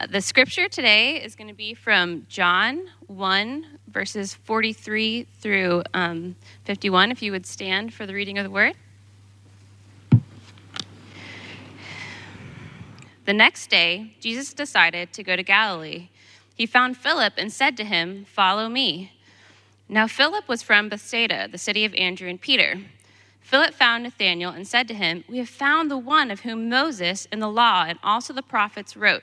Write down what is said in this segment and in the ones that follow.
Uh, The scripture today is going to be from John 1, verses 43 through um, 51. If you would stand for the reading of the word. The next day, Jesus decided to go to Galilee. He found Philip and said to him, Follow me. Now, Philip was from Bethsaida, the city of Andrew and Peter. Philip found Nathanael and said to him, We have found the one of whom Moses in the law and also the prophets wrote,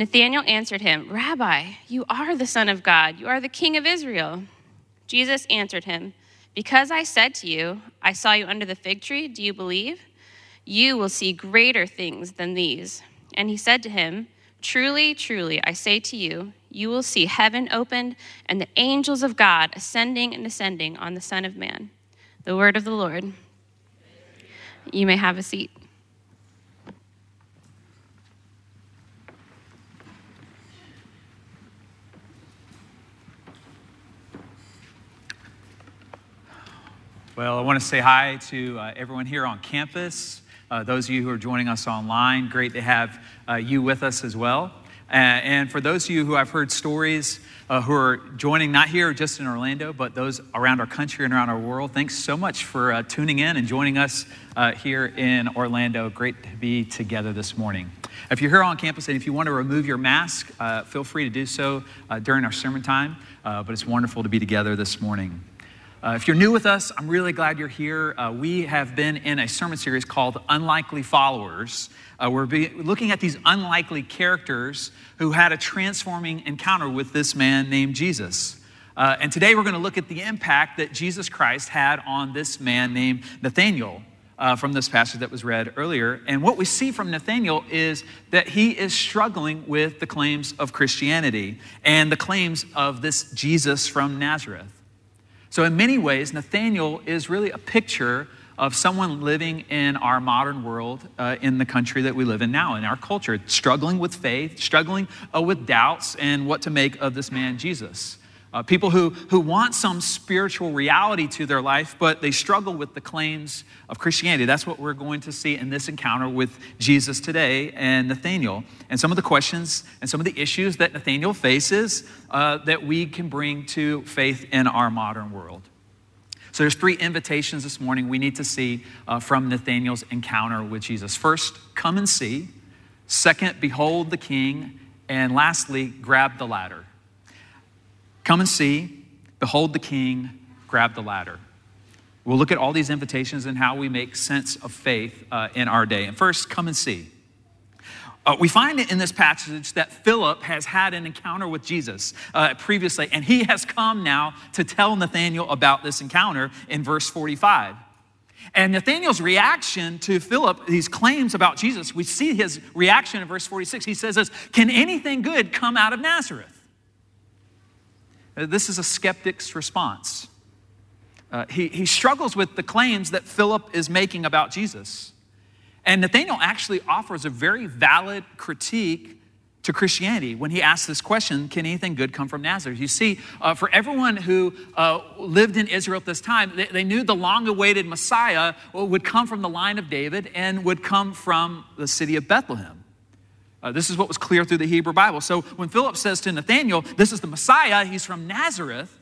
Nathanael answered him, Rabbi, you are the Son of God, you are the King of Israel. Jesus answered him, Because I said to you, I saw you under the fig tree, do you believe? You will see greater things than these. And he said to him, Truly, truly, I say to you, you will see heaven opened and the angels of God ascending and descending on the Son of Man. The word of the Lord. You may have a seat. Well, I want to say hi to uh, everyone here on campus, uh, those of you who are joining us online. Great to have uh, you with us as well. Uh, and for those of you who I've heard stories uh, who are joining, not here just in Orlando, but those around our country and around our world, thanks so much for uh, tuning in and joining us here in Orlando. Great to be together this morning. If you're here on campus and if you want to remove your mask, feel free to do so during our sermon time. but it's wonderful to be together this morning. Uh, if you're new with us, I'm really glad you're here. Uh, we have been in a sermon series called Unlikely Followers. Uh, we're be- looking at these unlikely characters who had a transforming encounter with this man named Jesus. Uh, and today we're going to look at the impact that Jesus Christ had on this man named Nathanael. Uh, from this passage that was read earlier. And what we see from Nathanael is that he is struggling with the claims of Christianity and the claims of this Jesus from Nazareth. So, in many ways, Nathanael is really a picture of someone living in our modern world, uh, in the country that we live in now, in our culture, struggling with faith, struggling uh, with doubts, and what to make of this man, Jesus. Uh, people who, who want some spiritual reality to their life, but they struggle with the claims of Christianity. That's what we're going to see in this encounter with Jesus today and Nathanael. And some of the questions and some of the issues that Nathanael faces uh, that we can bring to faith in our modern world. So there's three invitations this morning we need to see uh, from Nathanael's encounter with Jesus. First, come and see. Second, behold the king. And lastly, grab the ladder. Come and see, behold the king, grab the ladder. We'll look at all these invitations and how we make sense of faith uh, in our day. And first, come and see. Uh, we find in this passage that Philip has had an encounter with Jesus uh, previously, and he has come now to tell Nathanael about this encounter in verse 45. And Nathanael's reaction to Philip, these claims about Jesus, we see his reaction in verse 46. He says this Can anything good come out of Nazareth? Uh, this is a skeptic's response. Uh, he, he struggles with the claims that Philip is making about Jesus. And Nathanael actually offers a very valid critique to Christianity when he asks this question Can anything good come from Nazareth? You see, uh, for everyone who uh, lived in Israel at this time, they, they knew the long awaited Messiah would come from the line of David and would come from the city of Bethlehem. Uh, this is what was clear through the Hebrew Bible. So when Philip says to Nathanael, This is the Messiah, he's from Nazareth,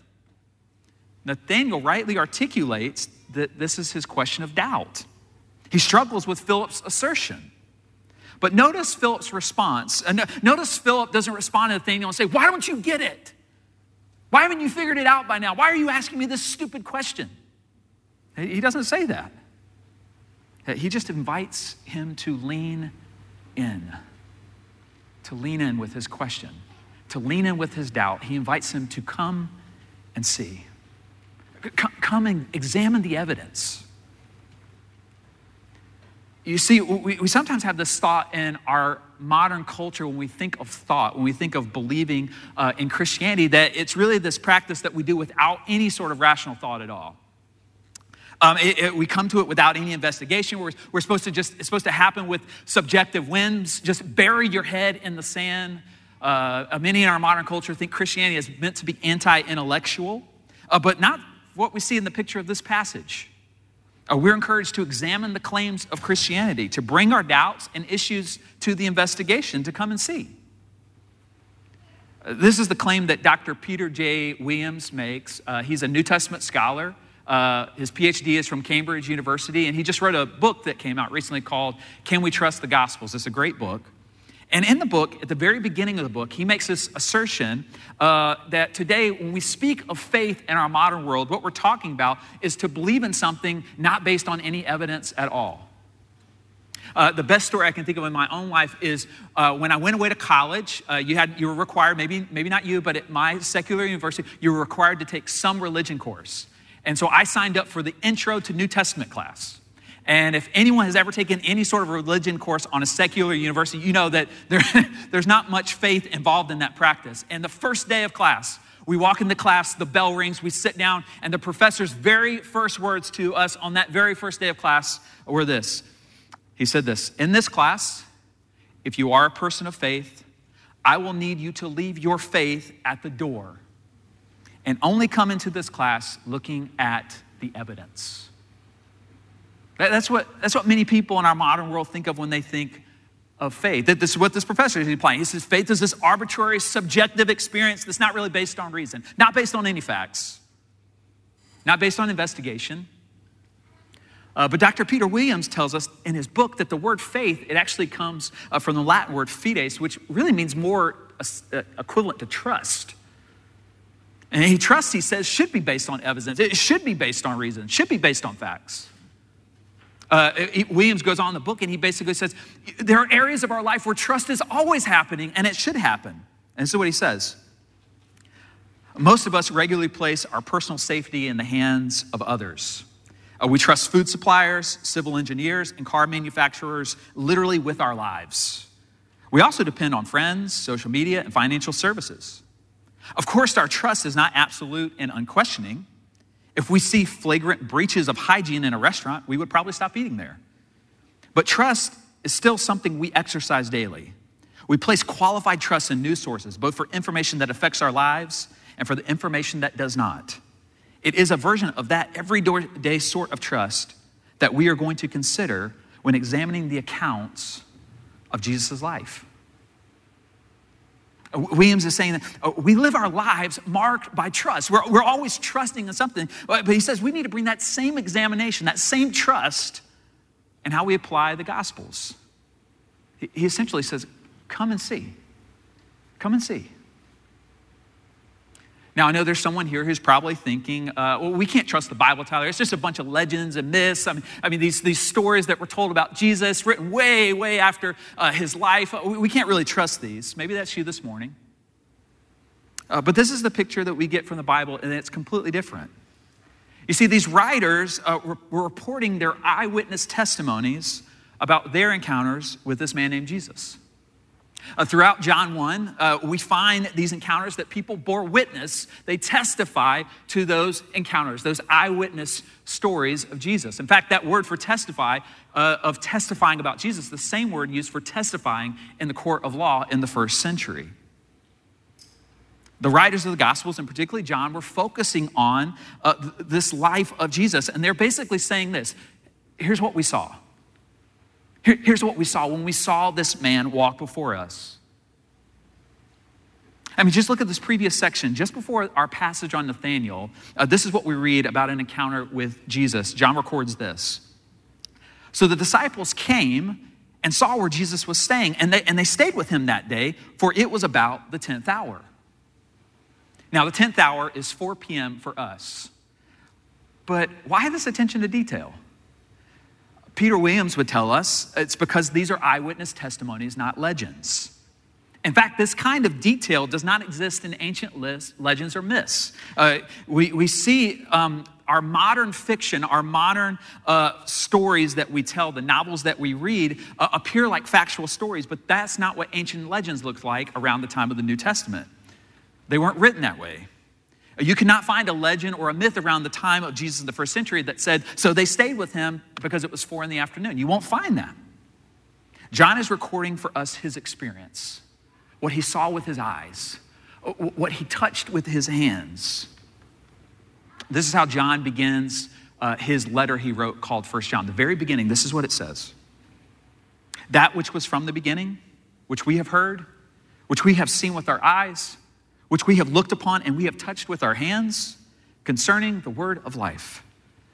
Nathanael rightly articulates that this is his question of doubt. He struggles with Philip's assertion. But notice Philip's response. Uh, notice Philip doesn't respond to Nathanael and say, Why don't you get it? Why haven't you figured it out by now? Why are you asking me this stupid question? He doesn't say that. He just invites him to lean in to lean in with his question, to lean in with his doubt. He invites him to come and see. Come and examine the evidence. you see, we, we sometimes have this thought in our modern culture when we think of thought, when we think of believing uh, in Christianity, that it's really this practice that we do without any sort of rational thought at all. Um, it, it, we come to it without any investigation. We're, we're supposed to just, it's supposed to happen with subjective whims. Just bury your head in the sand. Uh, many in our modern culture think Christianity is meant to be anti intellectual, uh, but not what we see in the picture of this passage. Uh, we're encouraged to examine the claims of Christianity, to bring our doubts and issues to the investigation, to come and see. Uh, this is the claim that Dr. Peter J. Williams makes. Uh, he's a New Testament scholar. Uh, his PhD is from Cambridge University, and he just wrote a book that came out recently called Can We Trust the Gospels? It's a great book. And in the book, at the very beginning of the book, he makes this assertion uh, that today, when we speak of faith in our modern world, what we're talking about is to believe in something not based on any evidence at all. Uh, the best story I can think of in my own life is uh, when I went away to college. Uh, you had you were required, maybe maybe not you, but at my secular university, you were required to take some religion course. And so I signed up for the Intro to New Testament class. And if anyone has ever taken any sort of religion course on a secular university, you know that there, there's not much faith involved in that practice. And the first day of class, we walk into class, the bell rings, we sit down, and the professor's very first words to us on that very first day of class were this. He said this In this class, if you are a person of faith, I will need you to leave your faith at the door and only come into this class looking at the evidence. That's what, that's what many people in our modern world think of when they think of faith. That this is what this professor is implying. He says faith is this arbitrary, subjective experience that's not really based on reason, not based on any facts, not based on investigation. Uh, but Dr. Peter Williams tells us in his book that the word faith, it actually comes uh, from the Latin word fides, which really means more uh, equivalent to trust. And he trusts, he says, should be based on evidence. It should be based on reason, should be based on facts. Uh, Williams goes on in the book and he basically says, There are areas of our life where trust is always happening and it should happen. And this is what he says Most of us regularly place our personal safety in the hands of others. Uh, we trust food suppliers, civil engineers, and car manufacturers literally with our lives. We also depend on friends, social media, and financial services. Of course, our trust is not absolute and unquestioning. If we see flagrant breaches of hygiene in a restaurant, we would probably stop eating there. But trust is still something we exercise daily. We place qualified trust in news sources, both for information that affects our lives and for the information that does not. It is a version of that everyday sort of trust that we are going to consider when examining the accounts of Jesus' life. Williams is saying that uh, we live our lives marked by trust. We're, we're always trusting in something. But he says we need to bring that same examination, that same trust, and how we apply the Gospels. He essentially says, Come and see. Come and see. Now, I know there's someone here who's probably thinking, uh, well, we can't trust the Bible, Tyler. It's just a bunch of legends and myths. I mean, I mean these, these stories that were told about Jesus, written way, way after uh, his life. We, we, can't really trust these. Maybe that's you this morning. Uh, but this is the picture that we get from the Bible, and it's completely different. You see, these writers uh, were reporting their eyewitness testimonies about their encounters with this man named Jesus. Uh, throughout John 1, uh, we find these encounters that people bore witness. They testify to those encounters, those eyewitness stories of Jesus. In fact, that word for testify, uh, of testifying about Jesus, the same word used for testifying in the court of law in the first century. The writers of the Gospels, and particularly John, were focusing on uh, th- this life of Jesus. And they're basically saying this here's what we saw. Here, here's what we saw when we saw this man walk before us. I mean, just look at this previous section. Just before our passage on Nathanael, uh, this is what we read about an encounter with Jesus. John records this. So the disciples came and saw where Jesus was staying, and they, and they stayed with him that day, for it was about the 10th hour. Now, the 10th hour is 4 p.m. for us. But why this attention to detail? Peter Williams would tell us it's because these are eyewitness testimonies, not legends. In fact, this kind of detail does not exist in ancient lists, legends or myths. Uh, we, we see um, our modern fiction, our modern uh, stories that we tell, the novels that we read, uh, appear like factual stories, but that's not what ancient legends looked like around the time of the New Testament. They weren't written that way. You cannot find a legend or a myth around the time of Jesus in the first century that said, so they stayed with him because it was four in the afternoon. You won't find that. John is recording for us his experience, what he saw with his eyes, what he touched with his hands. This is how John begins uh, his letter he wrote called First John. The very beginning, this is what it says That which was from the beginning, which we have heard, which we have seen with our eyes, which we have looked upon and we have touched with our hands, concerning the word of life.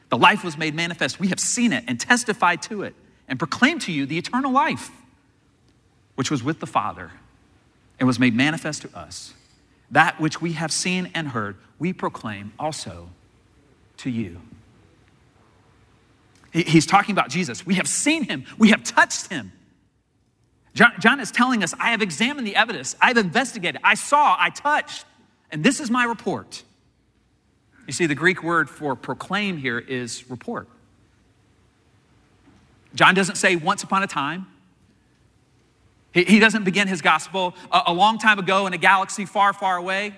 The life was made manifest. We have seen it and testified to it and proclaimed to you the eternal life, which was with the Father and was made manifest to us. That which we have seen and heard, we proclaim also to you. He's talking about Jesus. We have seen him, we have touched him. John, John, is telling us, I have examined the evidence, I've investigated, I saw, I touched, and this is my report. You see, the Greek word for proclaim here is report. John doesn't say once upon a time. He, he doesn't begin his gospel a, a long time ago in a galaxy far, far away.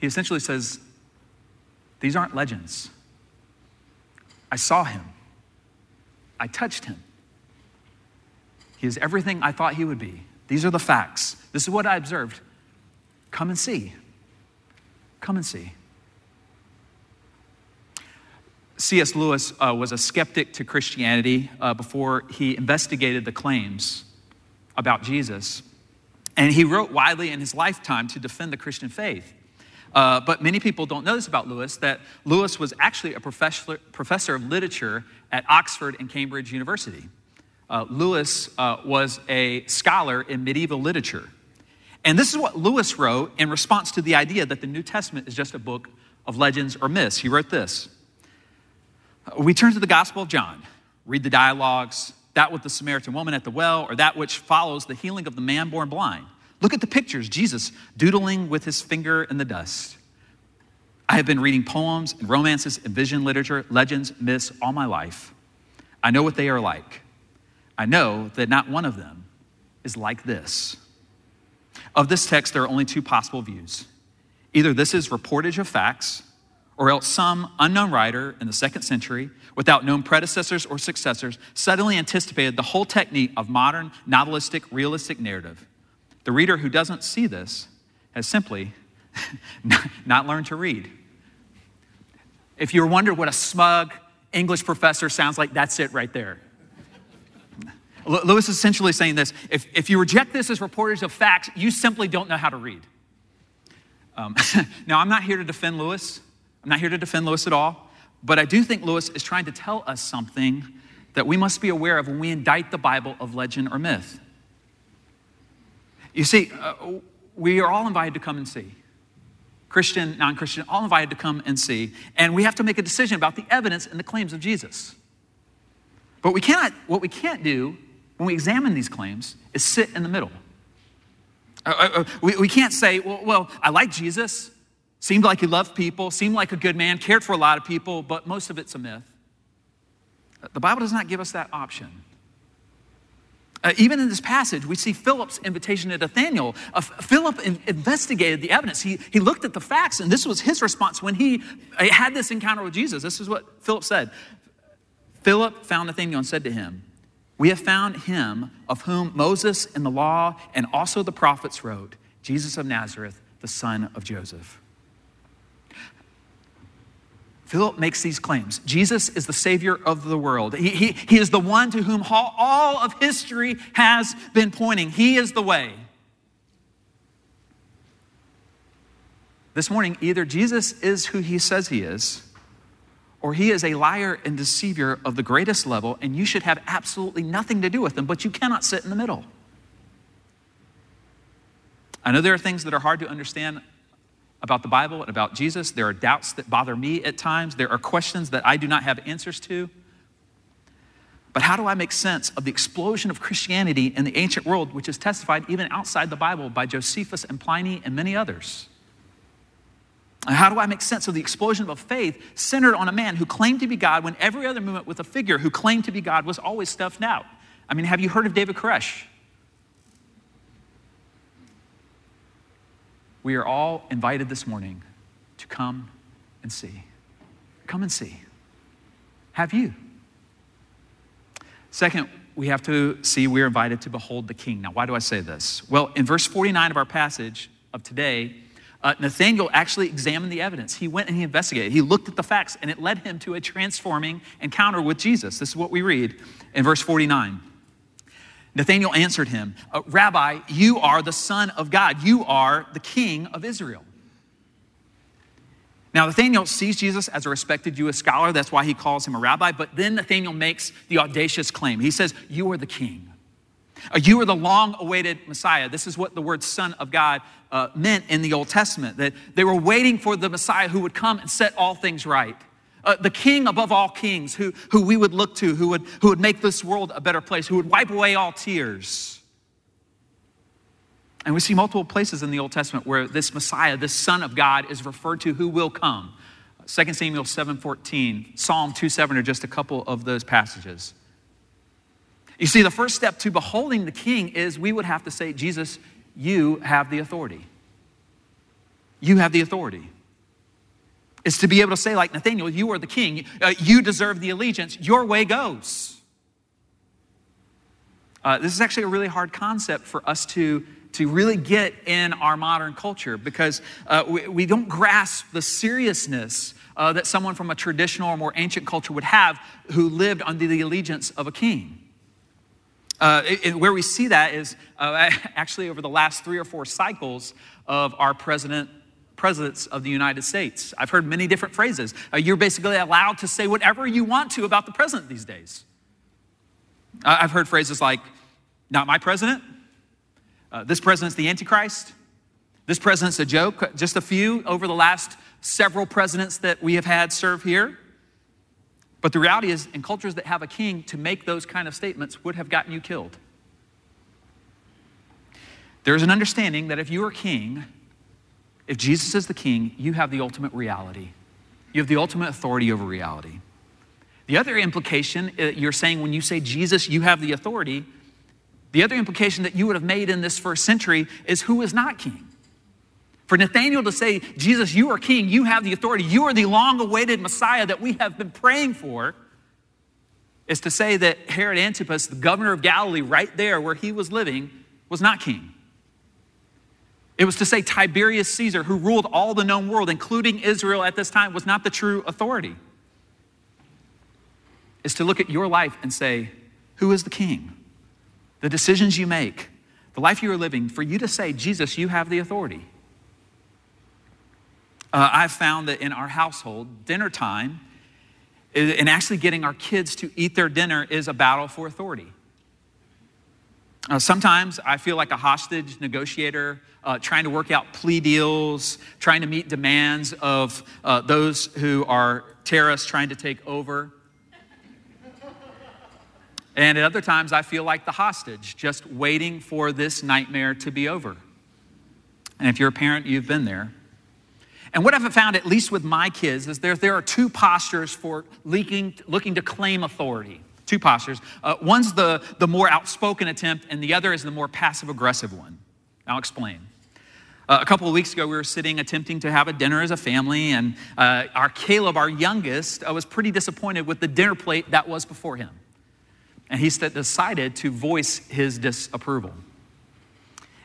He essentially says, These aren't legends. I saw him, I touched him. He is everything I thought he would be. These are the facts. This is what I observed. Come and see. Come and see. C.S. Lewis uh, was a skeptic to Christianity uh, before he investigated the claims about Jesus. And he wrote widely in his lifetime to defend the Christian faith. Uh, but many people don't know this about Lewis that Lewis was actually a professor, professor of literature at Oxford and Cambridge University. Uh, Lewis uh, was a scholar in medieval literature. And this is what Lewis wrote in response to the idea that the New Testament is just a book of legends or myths. He wrote this we turn to the Gospel of John, read the dialogues, that with the Samaritan woman at the well, or that which follows the healing of the man born blind. Look at the pictures Jesus doodling with his finger in the dust. I have been reading poems and romances and vision literature, legends, myths all my life. I know what they are like. I know that not one of them is like this. Of this text, there are only two possible views. Either this is reportage of facts, or else some unknown writer in the second century, without known predecessors or successors, suddenly anticipated the whole technique of modern novelistic, realistic narrative. The reader who doesn't see this has simply not learned to read. If you wonder what a smug English professor sounds like, that's it right there. Lewis is essentially saying this if, if you reject this as reporters of facts, you simply don't know how to read. Um, now, I'm not here to defend Lewis. I'm not here to defend Lewis at all, but I do think Lewis is trying to tell us something that we must be aware of when we indict the Bible of legend or myth. You see, uh, we are all invited to come and see. Christian, non Christian, all invited to come and see. And we have to make a decision about the evidence and the claims of Jesus. But we cannot, what we can't do when we examine these claims is sit in the middle. Uh, uh, uh we, we can't say, well, well, I like Jesus. Seemed like he loved people, seemed like a good man, cared for a lot of people, but most of it's a myth. The Bible does not give us that option. Uh, even in this passage, we see Philip's invitation to Nathanael. Uh, Philip in- investigated the evidence. He, he looked at the facts, and this was his response when he uh, had this encounter with Jesus. This is what Philip said. Philip found Nathanael and said to him, We have found him of whom Moses in the law and also the prophets wrote, Jesus of Nazareth, the son of Joseph. Philip makes these claims. Jesus is the Savior of the world. He, he, he is the one to whom all of history has been pointing. He is the way. This morning, either Jesus is who he says he is, or he is a liar and deceiver of the greatest level, and you should have absolutely nothing to do with him, but you cannot sit in the middle. I know there are things that are hard to understand about the Bible and about Jesus. There are doubts that bother me at times. There are questions that I do not have answers to. But how do I make sense of the explosion of Christianity in the ancient world, which is testified even outside the Bible by Josephus and Pliny and many others? And How do I make sense of the explosion of a faith centered on a man who claimed to be God when every other movement with a figure who claimed to be God was always stuffed out? I mean, have you heard of David Koresh? We are all invited this morning to come and see. Come and see. Have you? Second, we have to see we're invited to behold the king. Now, why do I say this? Well, in verse 49 of our passage of today, uh, Nathanael actually examined the evidence. He went and he investigated. He looked at the facts, and it led him to a transforming encounter with Jesus. This is what we read in verse 49. Nathanael answered him, uh, Rabbi, you are the Son of God. You are the King of Israel. Now, Nathanael sees Jesus as a respected Jewish scholar. That's why he calls him a rabbi. But then Nathanael makes the audacious claim. He says, You are the king. Uh, you are the long awaited Messiah. This is what the word Son of God uh, meant in the Old Testament, that they were waiting for the Messiah who would come and set all things right. Uh, the king above all kings, who, who we would look to, who would, who would make this world a better place, who would wipe away all tears. And we see multiple places in the Old Testament where this Messiah, this Son of God, is referred to who will come. 2 Samuel 7:14, Psalm 2:7 are just a couple of those passages. You see, the first step to beholding the king is we would have to say, Jesus, you have the authority. You have the authority. Is to be able to say, like Nathanael, you are the king. Uh, you deserve the allegiance. Your way goes. Uh, this is actually a really hard concept for us to, to really get in our modern culture because uh, we, we, don't grasp the seriousness uh, that someone from a traditional or more ancient culture would have who lived under the allegiance of a king. Uh, it, where we see that is uh, actually over the last three or four cycles of our president presidents of the United States. I've heard many different phrases. Uh, you're basically allowed to say whatever you want to about the president these days. Uh, I've heard phrases like, not my president, uh, this president's the Antichrist, this president's a joke, just a few over the last several presidents that we have had serve here. But the reality is, in cultures that have a king, to make those kind of statements would have gotten you killed. There's an understanding that if you are king, if Jesus is the king, you have the ultimate reality. You have the ultimate authority over reality. The other implication uh, you're saying when you say Jesus, you have the authority, the other implication that you would have made in this first century is who is not king. For Nathanael to say, Jesus, you are king, you have the authority, you are the long awaited Messiah that we have been praying for, is to say that Herod Antipas, the governor of Galilee, right there where he was living, was not king. It was to say Tiberius Caesar, who ruled all the known world, including Israel at this time, was not the true authority. Is to look at your life and say, Who is the king? The decisions you make, the life you are living, for you to say, Jesus, you have the authority. Uh, I've found that in our household, dinner time and actually getting our kids to eat their dinner is a battle for authority. Uh, sometimes I feel like a hostage negotiator uh, trying to work out plea deals, trying to meet demands of uh, those who are terrorists trying to take over. And at other times, I feel like the hostage, just waiting for this nightmare to be over. And if you're a parent, you've been there. And what I've found, at least with my kids, is there, there are two postures for leaking, looking to claim authority. Two postures. Uh, one's the, the more outspoken attempt, and the other is the more passive aggressive one. I'll explain. Uh, a couple of weeks ago, we were sitting attempting to have a dinner as a family, and uh, our Caleb, our youngest, uh, was pretty disappointed with the dinner plate that was before him. And he decided to voice his disapproval.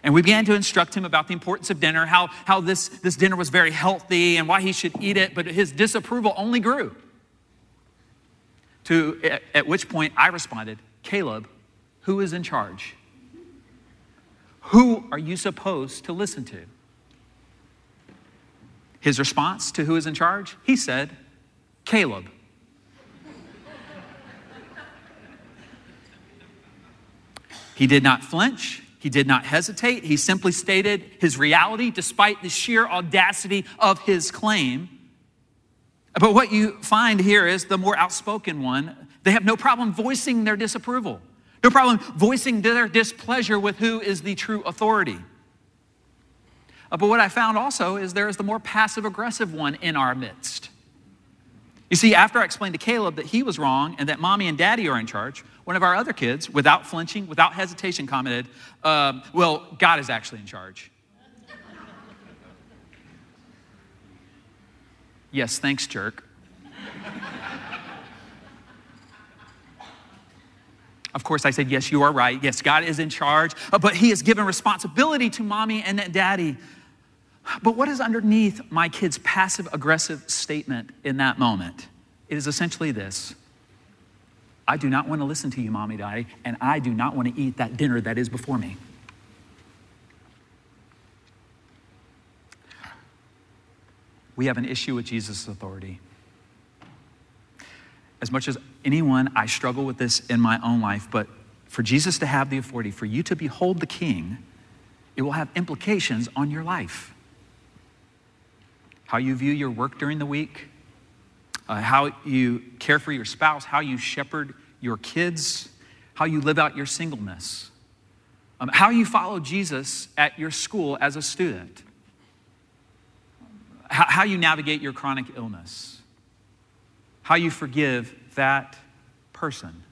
And we began to instruct him about the importance of dinner, how, how this, this dinner was very healthy and why he should eat it, but his disapproval only grew. To, at, at which point I responded, Caleb, who is in charge? Who are you supposed to listen to? His response to who is in charge? He said, Caleb. he did not flinch. He did not hesitate. He simply stated his reality despite the sheer audacity of his claim. But what you find here is the more outspoken one, they have no problem voicing their disapproval, no problem voicing their displeasure with who is the true authority. Uh, but what I found also is there is the more passive aggressive one in our midst. You see, after I explained to Caleb that he was wrong and that mommy and daddy are in charge, one of our other kids, without flinching, without hesitation, commented, uh, Well, God is actually in charge. Yes, thanks, jerk. Of course, I said, Yes, you are right. Yes, God is in charge, uh, but He has given responsibility to mommy and daddy. But what is underneath my kid's passive aggressive statement in that moment? It is essentially this I do not want to listen to you, mommy, daddy, and I do not want to eat that dinner that is before me. We have an issue with Jesus' authority as much as anyone, I struggle with this in my own life, but for Jesus to have the authority, for you to behold the King, it will have implications on your life. How you view your work during the week, uh, how you care for your spouse, how you shepherd your kids, how you live out your singleness, um, how you follow Jesus at your school as a student, how, how you navigate your chronic illness how you forgive that person.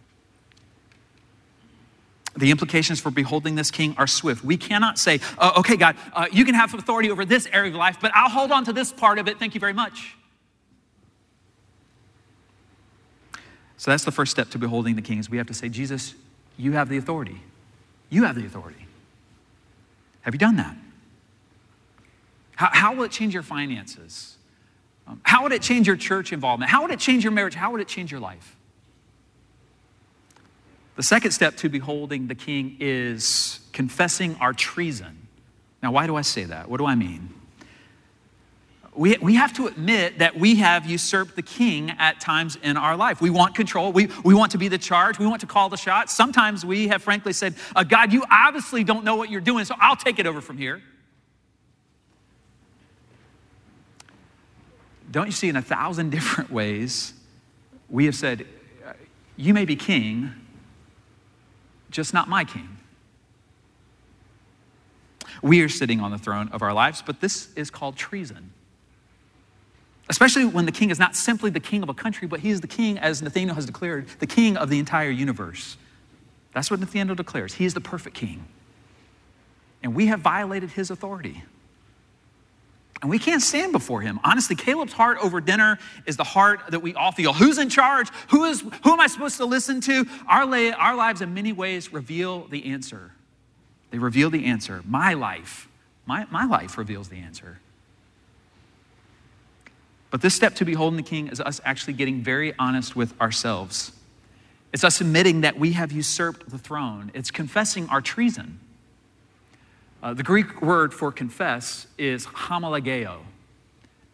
The implications for beholding this king are swift. We cannot say, uh, okay, God, uh, you can have authority over this area of life, but I'll hold on to this part of it. Thank you very much. So that's the first step to beholding the king is we have to say, Jesus, you have the authority. You have the authority. Have you done that? How, how will it change your finances? Um, how would it change your church involvement? How would it change your marriage? How would it change your life? The second step to beholding the king is confessing our treason. Now, why do I say that? What do I mean? We, we have to admit that we have usurped the king at times in our life. We want control. We, we want to be the charge. We want to call the shots. Sometimes we have frankly said, uh, God, you obviously don't know what you're doing, so I'll take it over from here. Don't you see, in a thousand different ways, we have said, uh, You may be king, just not my king. We are sitting on the throne of our lives, but this is called treason. Especially when the king is not simply the king of a country, but he is the king, as Nathanael has declared, the king of the entire universe. That's what Nathanael declares. He is the perfect king. And we have violated his authority. And we can't stand before him. Honestly, Caleb's heart over dinner is the heart that we all feel. Who's in charge? Who, is, who am I supposed to listen to? Our, la- our lives, in many ways, reveal the answer. They reveal the answer. My life, my, my life reveals the answer. But this step to beholding the king is us actually getting very honest with ourselves. It's us admitting that we have usurped the throne, it's confessing our treason. Uh, the Greek word for confess is homologeo,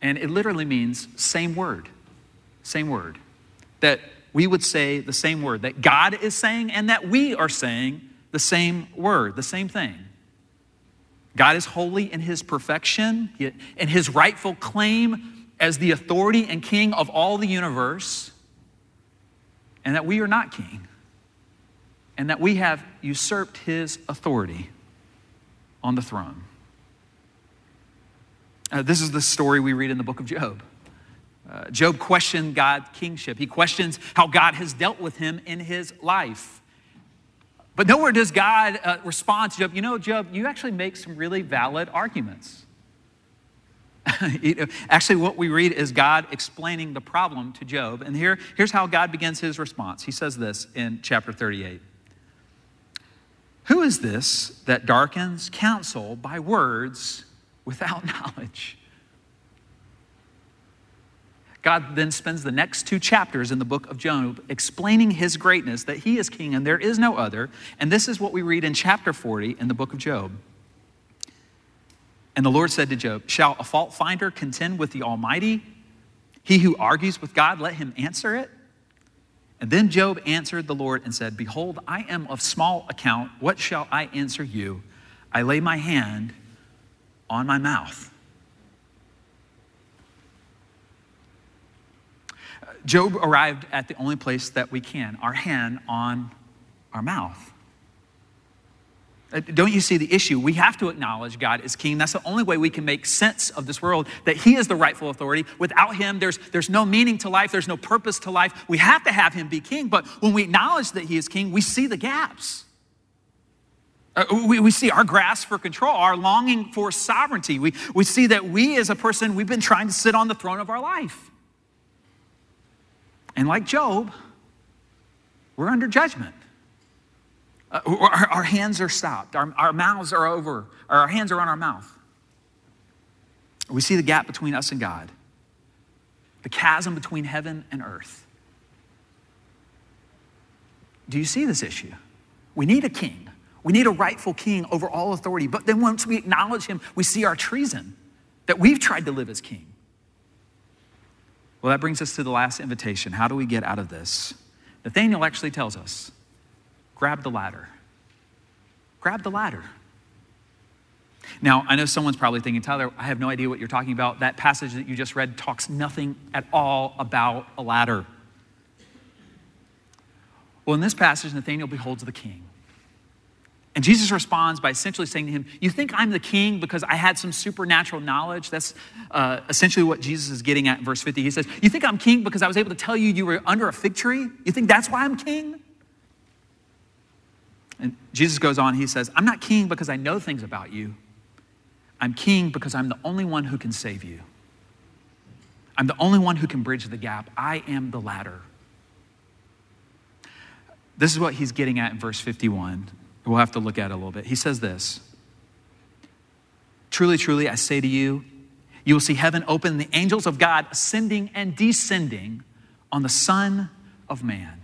and it literally means same word, same word. That we would say the same word, that God is saying, and that we are saying the same word, the same thing. God is holy in his perfection, in his rightful claim as the authority and king of all the universe, and that we are not king, and that we have usurped his authority on the throne. Uh, this is the story we read in the book of Job. Uh, Job questioned God's kingship. He questions how God has dealt with him in his life. But nowhere does God uh, respond to Job. You know, Job, you actually make some really valid arguments. actually, what we read is God explaining the problem to Job. And here, here's how God begins his response. He says this in chapter 38 who is this that darkens counsel by words without knowledge? God then spends the next two chapters in the book of Job explaining his greatness, that he is king and there is no other. And this is what we read in chapter 40 in the book of Job. And the Lord said to Job, Shall a fault finder contend with the Almighty? He who argues with God, let him answer it. And then Job answered the Lord and said, Behold, I am of small account. What shall I answer you? I lay my hand on my mouth. Uh, Job arrived at the only place that we can our hand on our mouth. Uh, don't you see the issue? We have to acknowledge God is king. That's the only way we can make sense of this world, that He is the rightful authority. Without Him, there's, there's no meaning to life, there's no purpose to life. We have to have Him be king, but when we acknowledge that He is king, we see the gaps. Uh, we, we see our grasp for control, our longing for sovereignty. We, we see that we, as a person, we've been trying to sit on the throne of our life. And like Job, we're under judgment. Uh, our, our, hands are stopped. Our, our mouths are over. Our hands are on our mouth. We see the gap between us and God, the chasm between heaven and earth. Do you see this issue? We need a king. We need a rightful king over all authority. But then once we acknowledge him, we see our treason that we've tried to live as king. Well, that brings us to the last invitation. How do we get out of this? Nathanael actually tells us grab the ladder. Grab the ladder. Now, I know someone's probably thinking, Tyler, I have no idea what you're talking about. That passage that you just read talks nothing at all about a ladder. Well, in this passage, Nathanael beholds the king. And Jesus responds by essentially saying to him, You think I'm the king because I had some supernatural knowledge? That's uh, essentially what Jesus is getting at in verse 50. He says, You think I'm king because I was able to tell you you were under a fig tree? You think that's why I'm king? And Jesus goes on, he says, I'm not king because I know things about you. I'm king because I'm the only one who can save you. I'm the only one who can bridge the gap. I am the ladder. This is what he's getting at in verse 51. We'll have to look at it a little bit. He says this Truly, truly, I say to you, you will see heaven open, the angels of God ascending and descending on the Son of Man.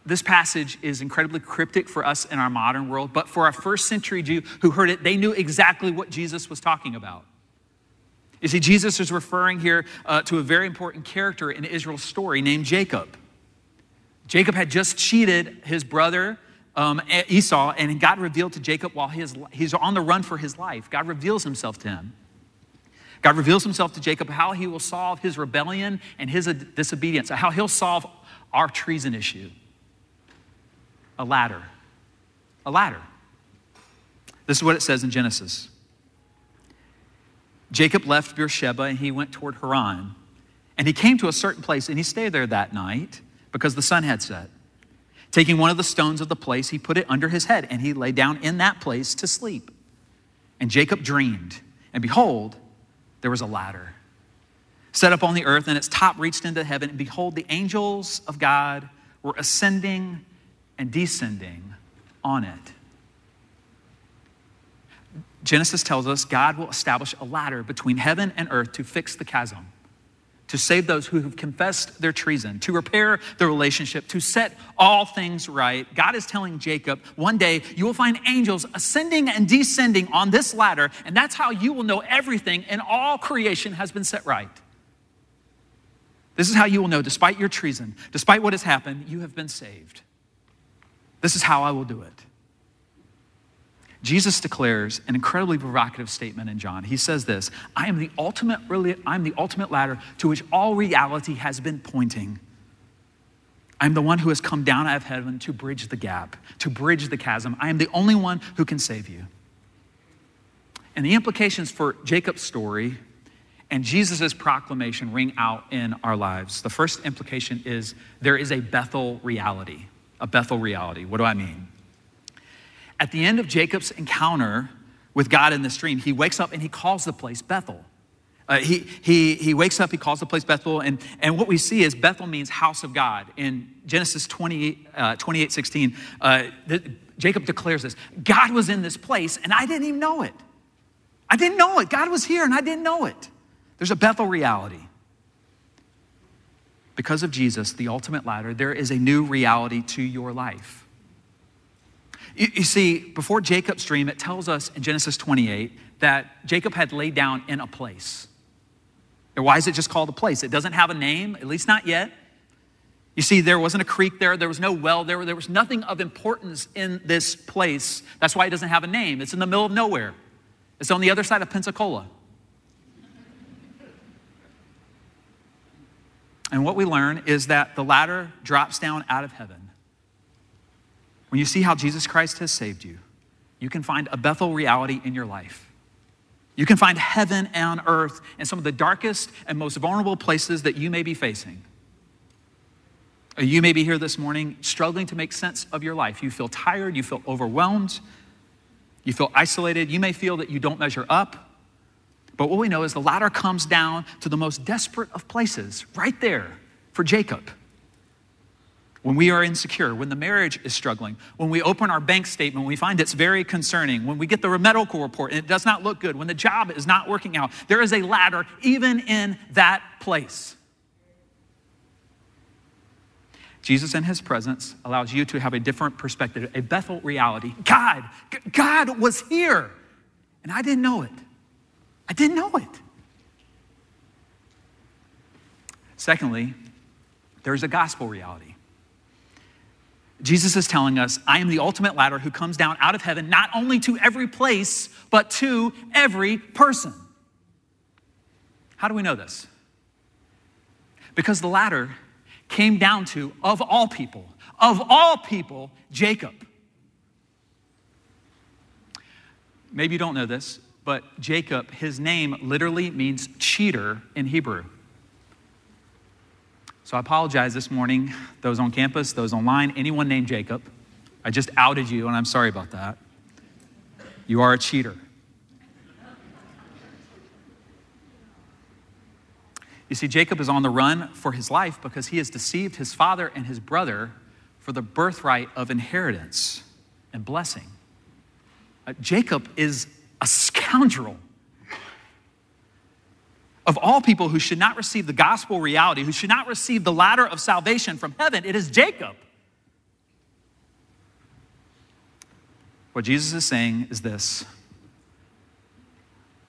Uh, this passage is incredibly cryptic for us in our modern world, but for a first century Jew who heard it, they knew exactly what Jesus was talking about. You see, Jesus is referring here uh, to a very important character in Israel's story named Jacob. Jacob had just cheated his brother um, Esau, and God revealed to Jacob while he's on the run for his life. God reveals himself to him. God reveals himself to Jacob how he will solve his rebellion and his disobedience, how he'll solve our treason issue. A ladder. A ladder. This is what it says in Genesis. Jacob left Beersheba and he went toward Haran. And he came to a certain place and he stayed there that night because the sun had set. Taking one of the stones of the place, he put it under his head, and he lay down in that place to sleep. And Jacob dreamed, and behold, there was a ladder set up on the earth, and its top reached into heaven. And behold, the angels of God were ascending and descending on it. Genesis tells us God will establish a ladder between heaven and earth to fix the chasm to save those who have confessed their treason, to repair the relationship, to set all things right. God is telling Jacob, one day you will find angels ascending and descending on this ladder, and that's how you will know everything and all creation has been set right. This is how you will know, despite your treason, despite what has happened, you have been saved. This is how I will do it. Jesus declares an incredibly provocative statement in John. He says this I am the ultimate, I'm the ultimate ladder to which all reality has been pointing. I'm the one who has come down out of heaven to bridge the gap, to bridge the chasm. I am the only one who can save you. And the implications for Jacob's story and Jesus' proclamation ring out in our lives. The first implication is there is a Bethel reality. A Bethel reality. What do I mean? At the end of Jacob's encounter with God in the stream, he wakes up and he calls the place Bethel. Uh, he, he, he wakes up, he calls the place Bethel, and, and what we see is Bethel means house of God. In Genesis 28, uh, 28 16, uh, the, Jacob declares this God was in this place, and I didn't even know it. I didn't know it. God was here, and I didn't know it. There's a Bethel reality. Because of Jesus, the ultimate ladder, there is a new reality to your life. You, you see, before Jacob's dream, it tells us in Genesis 28 that Jacob had laid down in a place. And why is it just called a place? It doesn't have a name, at least not yet. You see, there wasn't a creek there, there was no well there, there was nothing of importance in this place. That's why it doesn't have a name. It's in the middle of nowhere, it's on the other side of Pensacola. And what we learn is that the ladder drops down out of heaven when you see how Jesus Christ has saved you, you can find a Bethel reality in your life. You can find heaven on earth in some of the darkest and most vulnerable places that you may be facing. Uh, you may be here this morning struggling to make sense of your life. You feel tired, you feel overwhelmed, you feel isolated, you may feel that you don't measure up. But what we know is the ladder comes down to the most desperate of places, right there for Jacob. When we are insecure, when the marriage is struggling, when we open our bank statement, we find it's very concerning, when we get the medical report and it does not look good, when the job is not working out, there is a ladder even in that place. Jesus in his presence allows you to have a different perspective, a Bethel reality. God, God was here, and I didn't know it. I didn't know it. Secondly, there's a gospel reality. Jesus is telling us, I am the ultimate ladder who comes down out of heaven, not only to every place, but to every person. How do we know this? Because the ladder came down to, of all people, of all people, Jacob. Maybe you don't know this, but Jacob, his name literally means cheater in Hebrew. So I apologize this morning, those on campus, those online, anyone named Jacob. I just outed you, and I'm sorry about that. You are a cheater. You see, Jacob is on the run for his life because he has deceived his father and his brother for the birthright of inheritance and blessing. Uh, Jacob is a scoundrel of all people who should not receive the gospel reality, who should not receive the ladder of salvation from heaven, it is Jacob. What Jesus is saying is this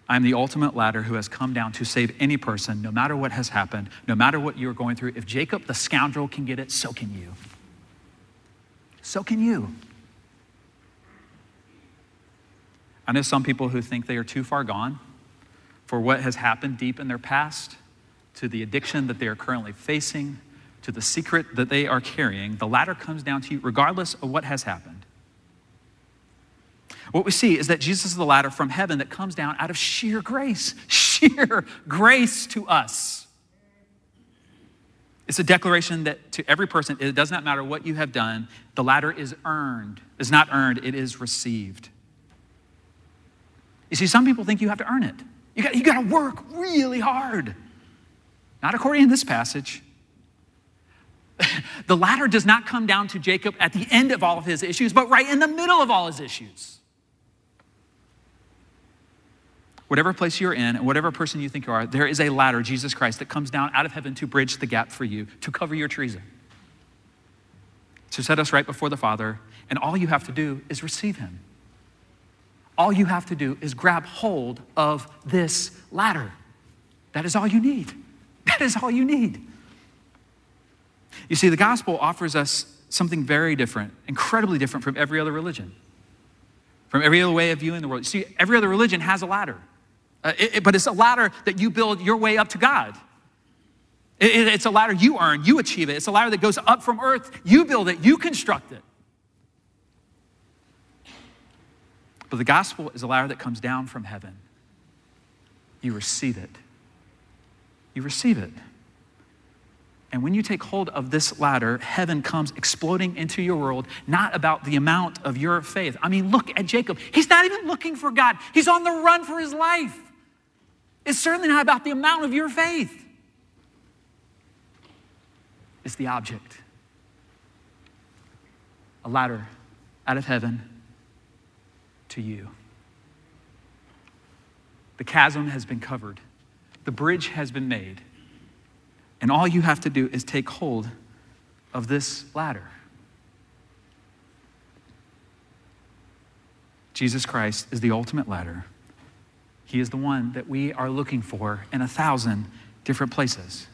I'm the ultimate ladder who has come down to save any person, no matter what has happened, no matter what you're going through. If Jacob, the scoundrel, can get it, so can you. So can you. I know some people who think they are too far gone for what has happened deep in their past, to the addiction that they are currently facing, to the secret that they are carrying. The ladder comes down to you regardless of what has happened. What we see is that Jesus is the ladder from heaven that comes down out of sheer grace, sheer grace to us. It's a declaration that to every person, it does not matter what you have done, the ladder is earned. It's not earned, it is received. You see, some people think you have to earn it. You got, you got to work really hard. Not according to this passage. the ladder does not come down to Jacob at the end of all of his issues, but right in the middle of all his issues. Whatever place you're in, and whatever person you think you are, there is a ladder, Jesus Christ, that comes down out of heaven to bridge the gap for you, to cover your treason, to set us right before the Father, and all you have to do is receive Him all you have to do is grab hold of this ladder. That is all you need. That is all you need. You see, the gospel offers us something very different, incredibly different from every other religion, from every other way of viewing the world. You see, every other religion has a ladder, uh, it, it, but it's a ladder that you build your way up to God. It, it's a ladder you earn, you achieve it. It's a ladder that goes up from earth, you build it, you construct it. But the gospel is a ladder that comes down from heaven. You receive it. You receive it. And when you take hold of this ladder, heaven comes exploding into your world, not about the amount of your faith. I mean, look at Jacob. He's not even looking for God, he's on the run for his life. It's certainly not about the amount of your faith, it's the object. A ladder out of heaven to you. The chasm has been covered, the bridge has been made, and all you have to do is take hold of this ladder. Jesus Christ is the ultimate ladder. He is the one that we are looking for in a thousand different places.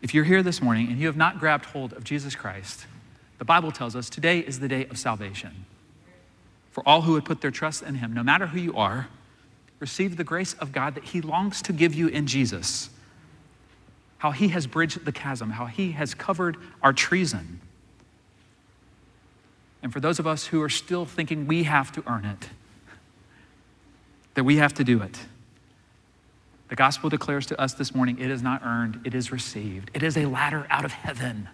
If you're here this morning and you have not grabbed hold of Jesus Christ, the Bible tells us today is the day of salvation. For all who would put their trust in Him, no matter who you are, receive the grace of God that He longs to give you in Jesus. How He has bridged the chasm, how He has covered our treason, And for those of us who are still thinking we have to earn it, that we have to do it, the gospel declares to us this morning it is not earned, it is received. It is a ladder out of heaven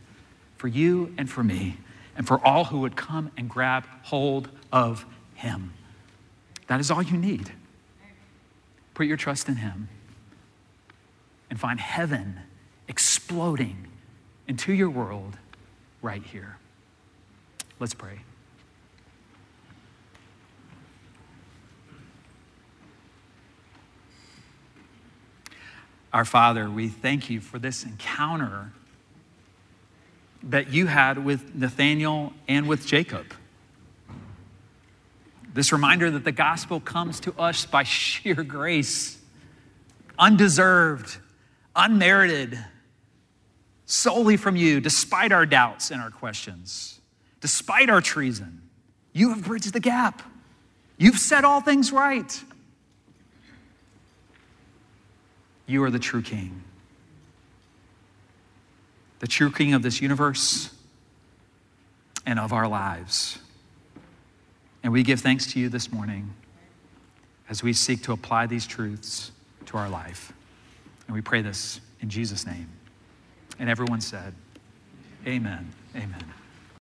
for you and for me, and for all who would come and grab hold of Him. That is all you need. Put your trust in Him and find heaven exploding into your world right here. Let's pray. Our Father, we thank you for this encounter that you had with Nathanael and with Jacob. This reminder that the gospel comes to us by sheer grace, undeserved, unmerited, solely from you, despite our doubts and our questions, despite our treason. You have bridged the gap. You've set all things right. You are the true king, the true king of this universe and of our lives. And we give thanks to you this morning as we seek to apply these truths to our life. And we pray this in Jesus' name. And everyone said, Amen. Amen.